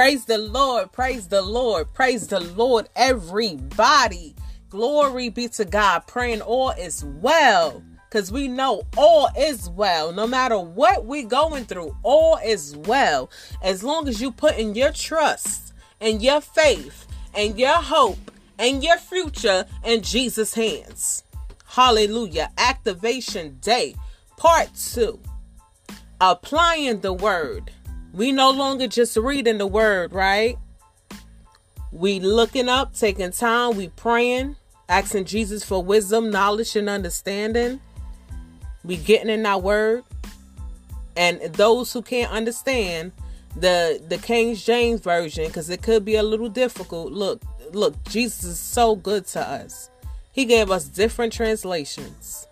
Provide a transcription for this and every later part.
Praise the Lord. Praise the Lord. Praise the Lord, everybody. Glory be to God. Praying all is well. Because we know all is well. No matter what we're going through, all is well. As long as you put in your trust and your faith and your hope and your future in Jesus' hands. Hallelujah. Activation Day, Part 2. Applying the Word. We no longer just reading the Word, right? We looking up, taking time, we praying, asking Jesus for wisdom, knowledge, and understanding. We getting in our Word. And those who can't understand the the King James version, because it could be a little difficult. Look, look, Jesus is so good to us. He gave us different translations.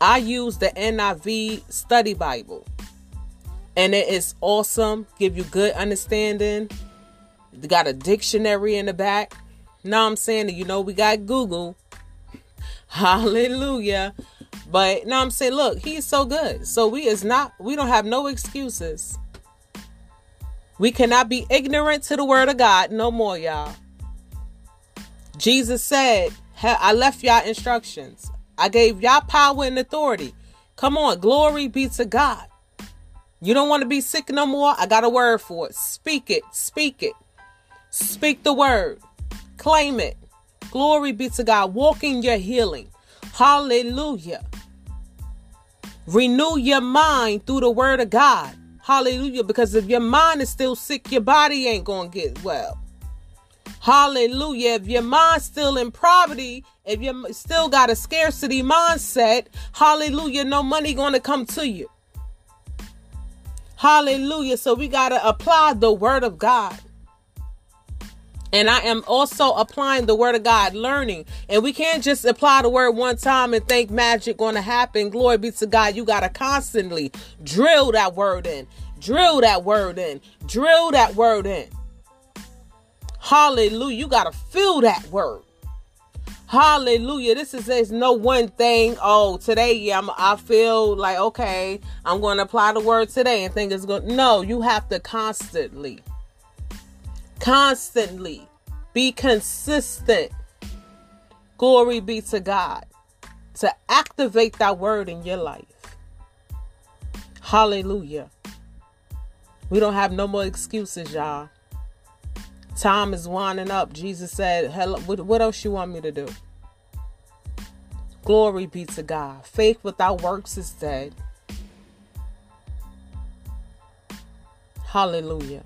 I use the NIV Study Bible. And it is awesome. Give you good understanding. Got a dictionary in the back. Now I'm saying you know we got Google. Hallelujah. But now I'm saying, look, he's so good. So we is not we don't have no excuses. We cannot be ignorant to the word of God no more, y'all. Jesus said, I left y'all instructions. I gave y'all power and authority. Come on, glory be to God. You don't want to be sick no more? I got a word for it. Speak it. Speak it. Speak the word. Claim it. Glory be to God. Walk in your healing. Hallelujah. Renew your mind through the word of God. Hallelujah. Because if your mind is still sick, your body ain't going to get well. Hallelujah. If your mind's still in poverty, if you still got a scarcity mindset, hallelujah, no money going to come to you. Hallelujah. So we got to apply the word of God. And I am also applying the word of God, learning. And we can't just apply the word one time and think magic going to happen. Glory be to God. You got to constantly drill that word in, drill that word in, drill that word in. Hallelujah. You got to feel that word. Hallelujah. This is there's no one thing. Oh, today, yeah, I'm, I feel like, okay, I'm going to apply the word today and think it's going No, you have to constantly, constantly be consistent. Glory be to God to activate that word in your life. Hallelujah. We don't have no more excuses, y'all. Time is winding up. Jesus said, Hello, what, else you want me to do? Glory be to God. Faith without works is dead. Hallelujah.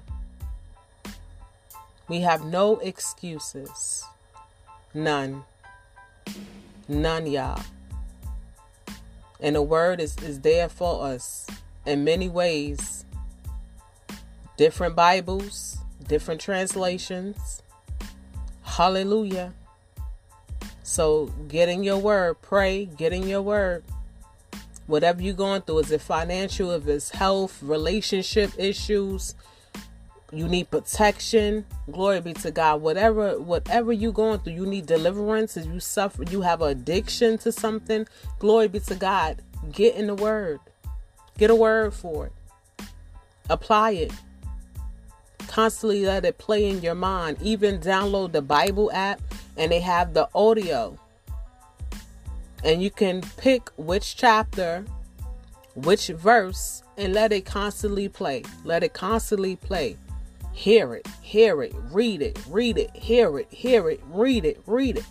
We have no excuses. None. None, y'all. And the word is, is there for us in many ways. Different Bibles, different translations. Hallelujah. So get in your word, pray, get in your word. Whatever you're going through, is it financial, if it's health, relationship issues, you need protection. Glory be to God. Whatever, whatever you're going through, you need deliverance. If you suffer, you have addiction to something. Glory be to God. Get in the word. Get a word for it. Apply it constantly let it play in your mind. Even download the Bible app and they have the audio. And you can pick which chapter, which verse, and let it constantly play. Let it constantly play. Hear it, hear it, read it, read it, hear it, hear it, read it, read it.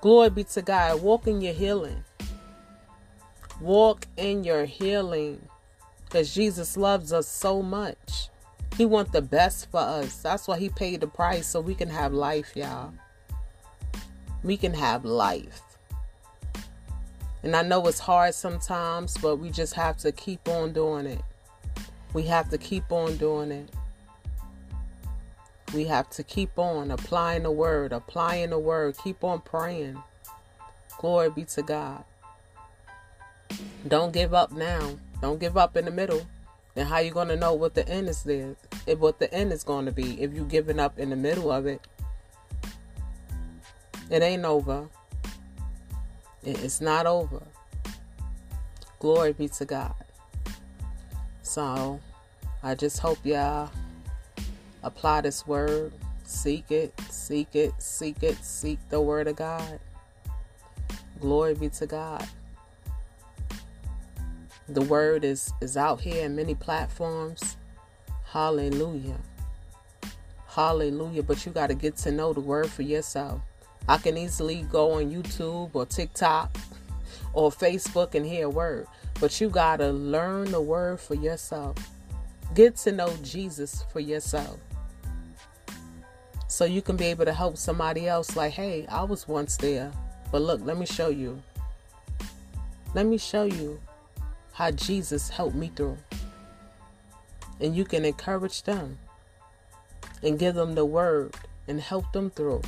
Glory be to God. Walk in your healing. Walk in your healing. Because Jesus loves us so much. He wants the best for us. That's why he paid the price so we can have life, y'all. We can have life. And I know it's hard sometimes, but we just have to keep on doing it. We have to keep on doing it. We have to keep on applying the word, applying the word, keep on praying. Glory be to God. Don't give up now. Don't give up in the middle. And how you gonna know what the end is there? What the end is gonna be if you giving up in the middle of it. It ain't over. It's not over. Glory be to God. So I just hope y'all apply this word. Seek it, seek it, seek it, seek the word of God. Glory be to God. The word is, is out here in many platforms. Hallelujah. Hallelujah. But you got to get to know the word for yourself. I can easily go on YouTube or TikTok or Facebook and hear a word. But you got to learn the word for yourself. Get to know Jesus for yourself. So you can be able to help somebody else, like, hey, I was once there. But look, let me show you. Let me show you how Jesus helped me through. And you can encourage them and give them the word and help them through.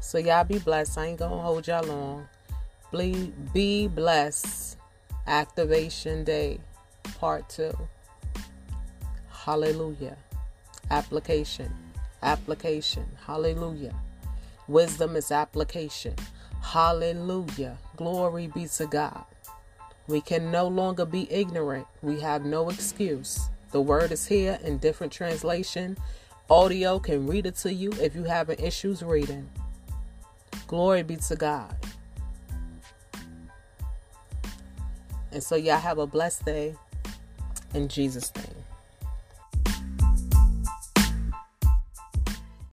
So y'all be blessed. I ain't gonna hold y'all long. Be, blessed. Activation Day, Part 2. Hallelujah. Application. Application. Hallelujah. Wisdom is application. Hallelujah. Glory be to God. We can no longer be ignorant. We have no excuse. The word is here in different translation. Audio can read it to you if you having issues reading. Glory be to God. And so y'all have a blessed day in Jesus' name.